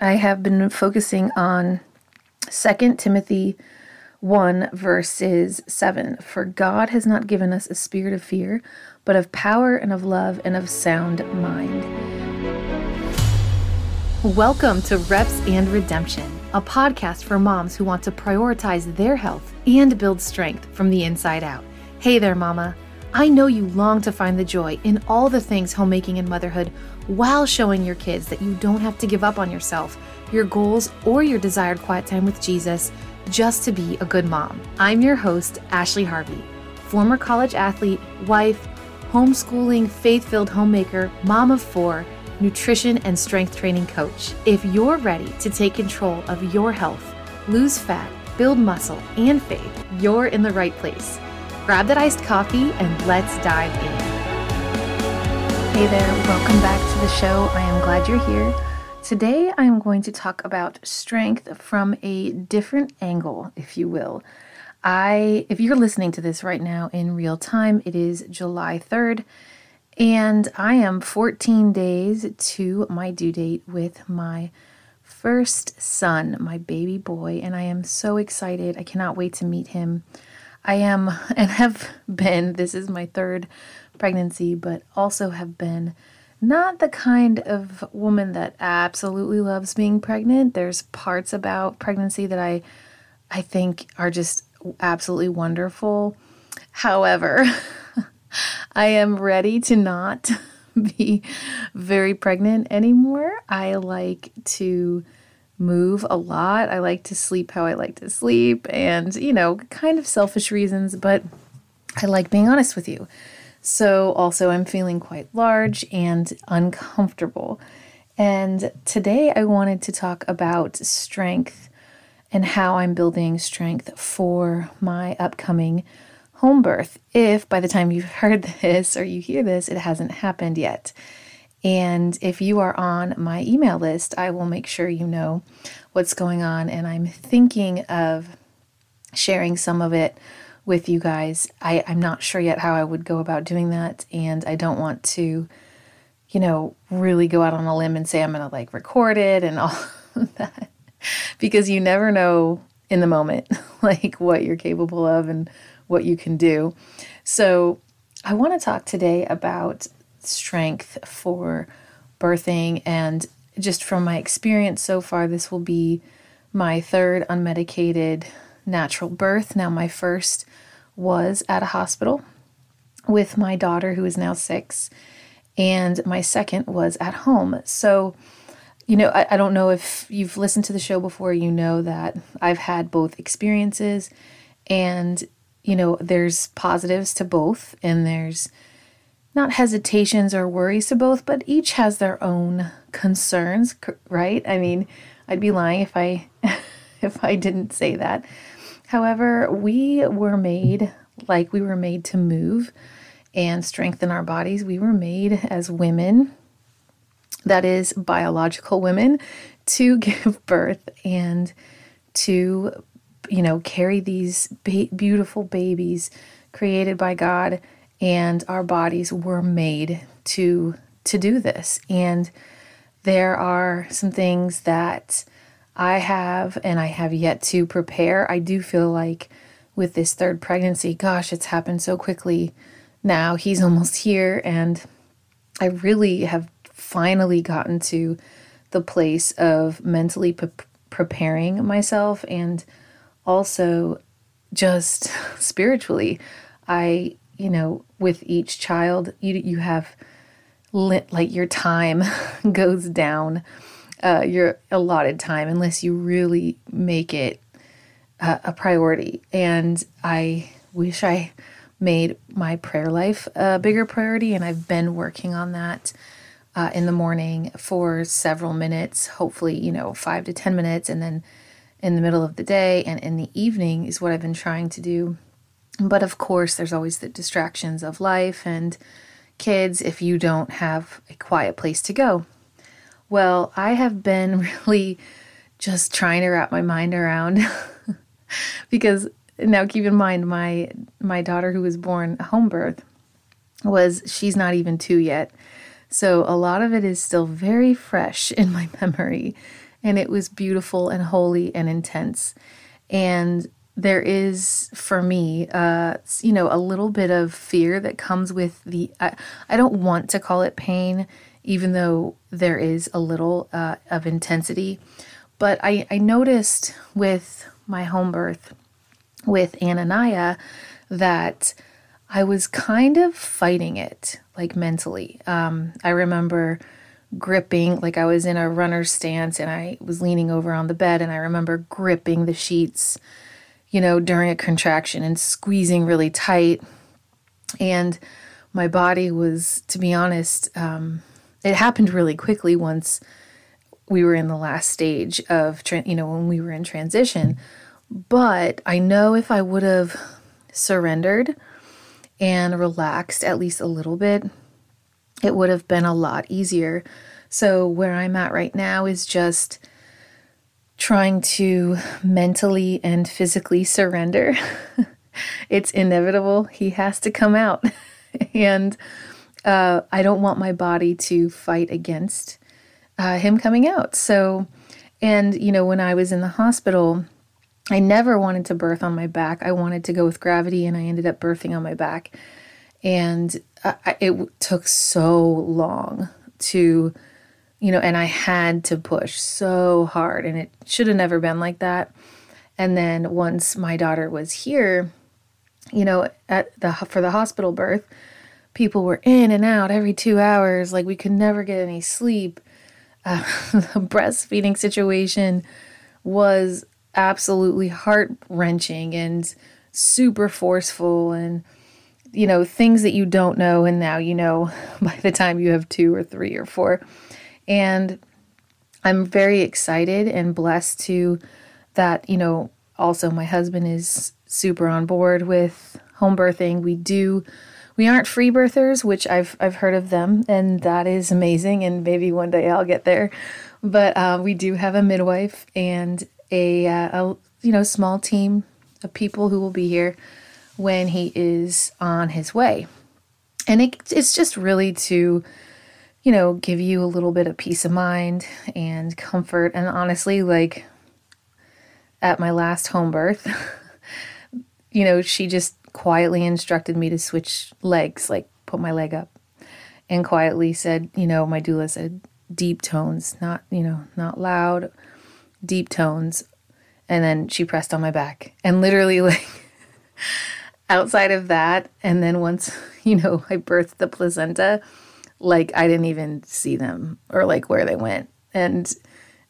I have been focusing on 2 Timothy 1, verses 7. For God has not given us a spirit of fear, but of power and of love and of sound mind. Welcome to Reps and Redemption, a podcast for moms who want to prioritize their health and build strength from the inside out. Hey there, Mama. I know you long to find the joy in all the things homemaking and motherhood while showing your kids that you don't have to give up on yourself, your goals, or your desired quiet time with Jesus just to be a good mom. I'm your host, Ashley Harvey, former college athlete, wife, homeschooling, faith filled homemaker, mom of four, nutrition and strength training coach. If you're ready to take control of your health, lose fat, build muscle, and faith, you're in the right place. Grab that iced coffee and let's dive in. Hey there, welcome back to the show. I am glad you're here. Today I am going to talk about strength from a different angle, if you will. I if you're listening to this right now in real time, it is July 3rd and I am 14 days to my due date with my first son, my baby boy, and I am so excited. I cannot wait to meet him. I am and have been, this is my third pregnancy, but also have been not the kind of woman that absolutely loves being pregnant. There's parts about pregnancy that I I think are just absolutely wonderful. However, I am ready to not be very pregnant anymore. I like to move a lot. I like to sleep how I like to sleep, and, you know, kind of selfish reasons, but I like being honest with you. So, also, I'm feeling quite large and uncomfortable. And today I wanted to talk about strength and how I'm building strength for my upcoming home birth. If by the time you've heard this or you hear this, it hasn't happened yet. And if you are on my email list, I will make sure you know what's going on. And I'm thinking of sharing some of it with you guys. I, I'm not sure yet how I would go about doing that. And I don't want to, you know, really go out on a limb and say I'm going to like record it and all that because you never know in the moment, like what you're capable of and what you can do. So I want to talk today about strength for birthing. And just from my experience so far, this will be my third unmedicated natural birth. Now, my first was at a hospital with my daughter, who is now six, and my second was at home. So, you know, I, I don't know if you've listened to the show before, you know that I've had both experiences, and, you know, there's positives to both, and there's not hesitations or worries to both, but each has their own concerns, right? I mean, I'd be lying if I if I didn't say that. However, we were made like we were made to move and strengthen our bodies. We were made as women, that is biological women, to give birth and to you know, carry these beautiful babies created by God and our bodies were made to to do this and there are some things that I have and I have yet to prepare. I do feel like with this third pregnancy, gosh, it's happened so quickly now. He's almost here and I really have finally gotten to the place of mentally pre- preparing myself and also just spiritually. I you know, with each child, you you have lit, like your time goes down, uh, your allotted time, unless you really make it uh, a priority. And I wish I made my prayer life a bigger priority, and I've been working on that. Uh, in the morning for several minutes, hopefully, you know, five to 10 minutes, and then in the middle of the day and in the evening is what I've been trying to do but of course, there's always the distractions of life and kids if you don't have a quiet place to go. Well, I have been really just trying to wrap my mind around because now keep in mind my my daughter who was born home birth was she's not even 2 yet. So a lot of it is still very fresh in my memory. And it was beautiful and holy and intense. And there is, for me, uh, you know, a little bit of fear that comes with the. I, I don't want to call it pain, even though there is a little uh, of intensity. But I, I noticed with my home birth with Ananiah that I was kind of fighting it, like mentally. Um, I remember gripping, like I was in a runner's stance and I was leaning over on the bed, and I remember gripping the sheets, you know, during a contraction and squeezing really tight. And my body was, to be honest, um, it happened really quickly once we were in the last stage of, you know, when we were in transition. But I know if I would have surrendered and relaxed at least a little bit, it would have been a lot easier. So, where I'm at right now is just trying to mentally and physically surrender. it's inevitable. He has to come out. and uh, I don't want my body to fight against uh, him coming out. So, and, you know, when I was in the hospital, I never wanted to birth on my back. I wanted to go with gravity, and I ended up birthing on my back. And it took so long to, you know, and I had to push so hard, and it should have never been like that. And then once my daughter was here, you know, at the for the hospital birth, people were in and out every two hours. Like we could never get any sleep. Uh, the breastfeeding situation was absolutely heart wrenching and super forceful and you know things that you don't know and now you know by the time you have two or three or four and i'm very excited and blessed to that you know also my husband is super on board with home birthing we do we aren't free birthers which i've i've heard of them and that is amazing and maybe one day i'll get there but uh, we do have a midwife and a, uh, a you know small team of people who will be here when he is on his way. And it, it's just really to, you know, give you a little bit of peace of mind and comfort. And honestly, like at my last home birth, you know, she just quietly instructed me to switch legs, like put my leg up, and quietly said, you know, my doula said, deep tones, not, you know, not loud deep tones. And then she pressed on my back. And literally, like, outside of that, and then once, you know, I birthed the placenta, like, I didn't even see them or like where they went. And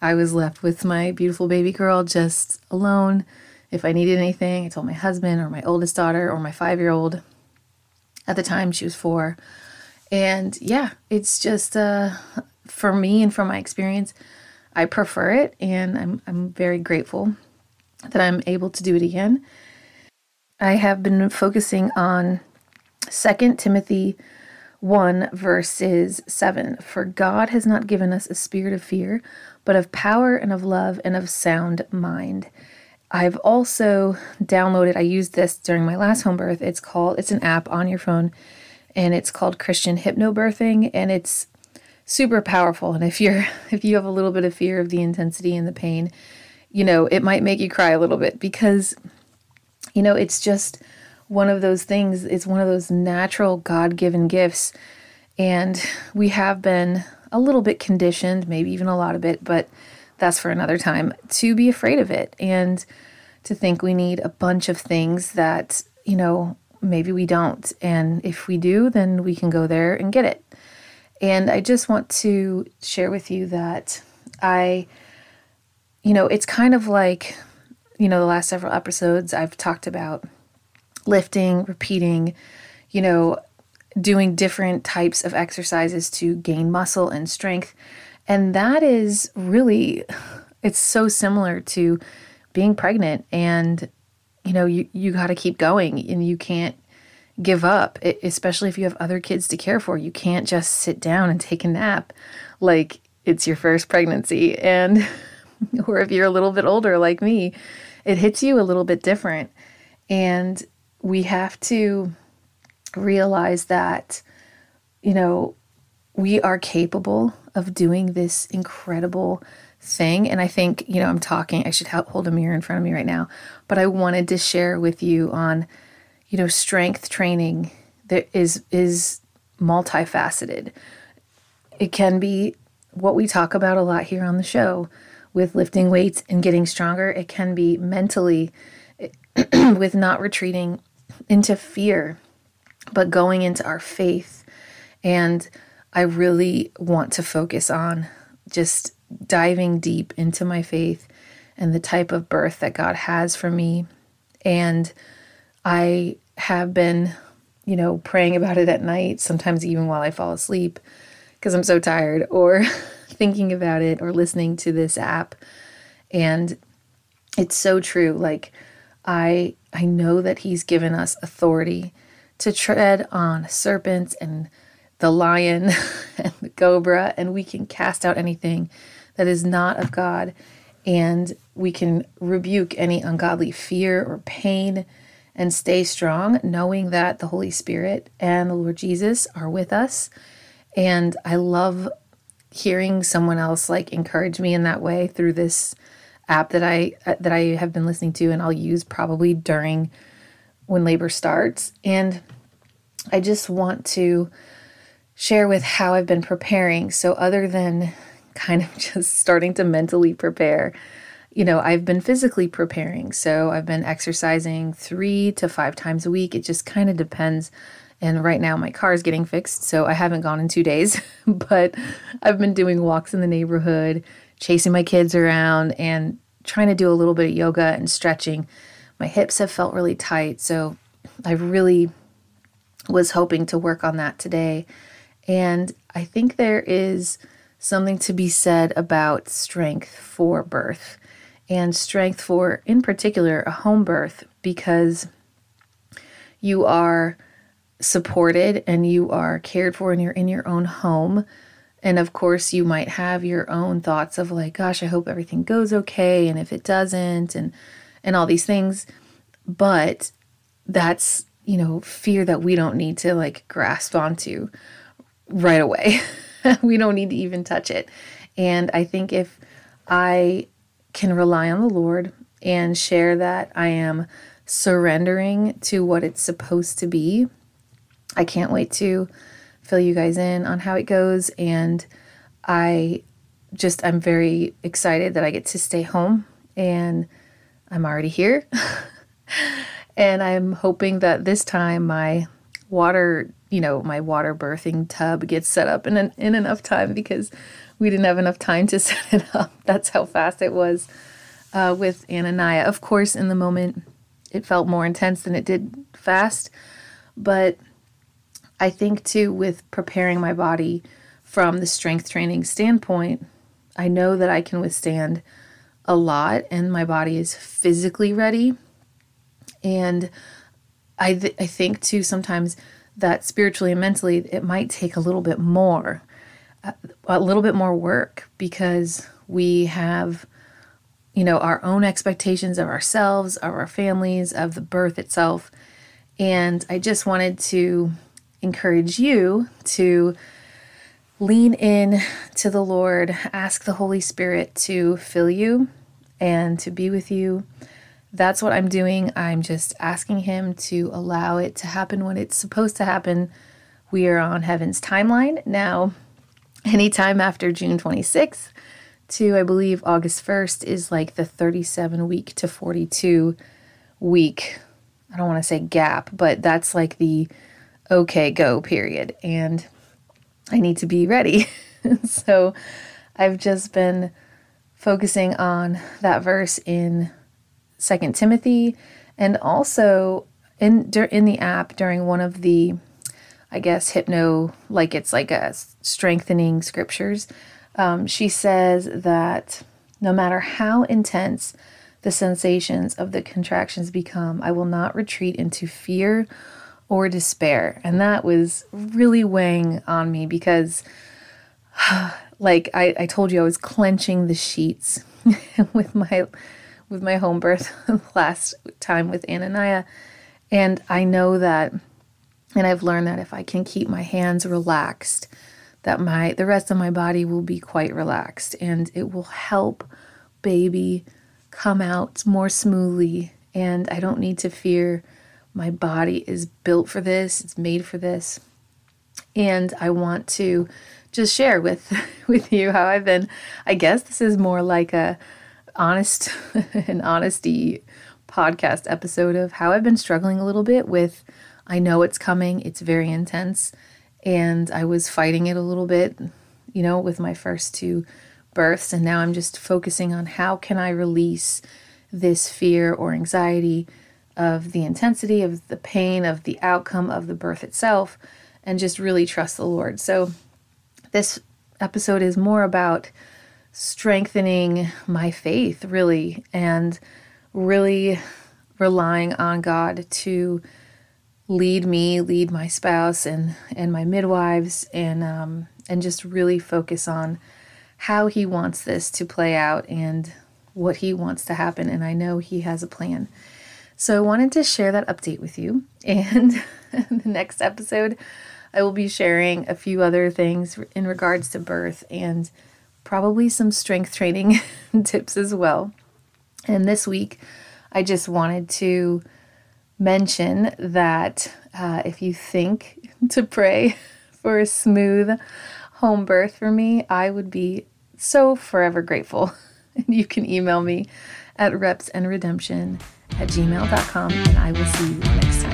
I was left with my beautiful baby girl just alone. If I needed anything, I told my husband or my oldest daughter or my five year old. At the time, she was four. And yeah, it's just, uh, for me and from my experience, I prefer it, and I'm, I'm very grateful that I'm able to do it again. I have been focusing on 2 Timothy 1, verses 7. For God has not given us a spirit of fear, but of power and of love and of sound mind. I've also downloaded, I used this during my last home birth. It's called, it's an app on your phone, and it's called Christian Hypnobirthing, and it's super powerful and if you're if you have a little bit of fear of the intensity and the pain you know it might make you cry a little bit because you know it's just one of those things it's one of those natural god-given gifts and we have been a little bit conditioned maybe even a lot of it but that's for another time to be afraid of it and to think we need a bunch of things that you know maybe we don't and if we do then we can go there and get it and I just want to share with you that I, you know, it's kind of like, you know, the last several episodes I've talked about lifting, repeating, you know, doing different types of exercises to gain muscle and strength. And that is really, it's so similar to being pregnant and, you know, you, you got to keep going and you can't give up, especially if you have other kids to care for. You can't just sit down and take a nap like it's your first pregnancy. And, or if you're a little bit older like me, it hits you a little bit different. And we have to realize that, you know, we are capable of doing this incredible thing. And I think, you know, I'm talking, I should hold a mirror in front of me right now, but I wanted to share with you on, you know, strength training that is, is multifaceted. It can be what we talk about a lot here on the show with lifting weights and getting stronger. It can be mentally with not retreating into fear, but going into our faith. And I really want to focus on just diving deep into my faith and the type of birth that God has for me. And I have been, you know, praying about it at night, sometimes even while I fall asleep because I'm so tired, or thinking about it or listening to this app. And it's so true. Like, I I know that he's given us authority to tread on serpents and the lion and the cobra and we can cast out anything that is not of God. And we can rebuke any ungodly fear or pain and stay strong knowing that the Holy Spirit and the Lord Jesus are with us. And I love hearing someone else like encourage me in that way through this app that I that I have been listening to and I'll use probably during when labor starts. And I just want to share with how I've been preparing so other than kind of just starting to mentally prepare you know I've been physically preparing so I've been exercising 3 to 5 times a week it just kind of depends and right now my car is getting fixed so I haven't gone in 2 days but I've been doing walks in the neighborhood chasing my kids around and trying to do a little bit of yoga and stretching. My hips have felt really tight, so I really was hoping to work on that today. And I think there is something to be said about strength for birth and strength for, in particular, a home birth because you are supported and you are cared for and you're in your own home and of course, you might have your own thoughts of like, gosh, I hope everything goes okay. And if it doesn't, and, and all these things. But that's, you know, fear that we don't need to like grasp onto right away. we don't need to even touch it. And I think if I can rely on the Lord and share that I am surrendering to what it's supposed to be, I can't wait to fill you guys in on how it goes. And I just, I'm very excited that I get to stay home and I'm already here. and I'm hoping that this time my water, you know, my water birthing tub gets set up in, an, in enough time because we didn't have enough time to set it up. That's how fast it was uh, with Ananiah. Of course, in the moment, it felt more intense than it did fast, but I think too, with preparing my body from the strength training standpoint, I know that I can withstand a lot and my body is physically ready. And I, th- I think too, sometimes that spiritually and mentally, it might take a little bit more, a little bit more work because we have, you know, our own expectations of ourselves, of our families, of the birth itself. And I just wanted to encourage you to lean in to the Lord, ask the Holy Spirit to fill you and to be with you. That's what I'm doing. I'm just asking Him to allow it to happen when it's supposed to happen. We are on heaven's timeline now. Anytime after June 26th to, I believe, August 1st is like the 37 week to 42 week. I don't want to say gap, but that's like the okay, go, period. And I need to be ready. so I've just been focusing on that verse in Second Timothy and also in in the app during one of the I guess hypno like it's like a strengthening scriptures. Um, she says that no matter how intense the sensations of the contractions become, I will not retreat into fear or despair. And that was really weighing on me because, like I, I told you, I was clenching the sheets with my with my home birth last time with Ananiah. And I know that, and I've learned that if I can keep my hands relaxed, that my the rest of my body will be quite relaxed and it will help baby come out more smoothly and I don't need to fear my body is built for this, it's made for this. And I want to just share with with you how I've been I guess this is more like a honest an honesty podcast episode of how I've been struggling a little bit with I know it's coming, it's very intense and I was fighting it a little bit, you know, with my first two births and now I'm just focusing on how can I release this fear or anxiety of the intensity of the pain of the outcome of the birth itself and just really trust the Lord. So this episode is more about strengthening my faith really and really relying on God to lead me, lead my spouse and and my midwives, and um, and just really focus on how He wants this to play out and what He wants to happen. And I know He has a plan. So I wanted to share that update with you. And the next episode, I will be sharing a few other things in regards to birth and probably some strength training tips as well. And this week, I just wanted to mention that uh, if you think to pray for a smooth home birth for me, I would be so forever grateful. And you can email me at repsandredemption at gmail.com and I will see you next time.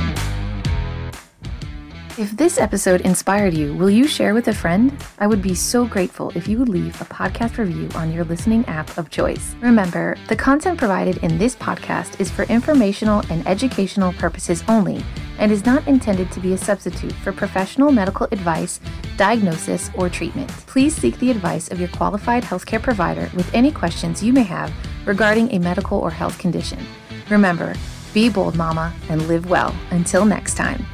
If this episode inspired you, will you share with a friend? I would be so grateful if you would leave a podcast review on your listening app of choice. Remember, the content provided in this podcast is for informational and educational purposes only and is not intended to be a substitute for professional medical advice, diagnosis, or treatment. Please seek the advice of your qualified healthcare provider with any questions you may have regarding a medical or health condition. Remember, be bold, mama, and live well. Until next time.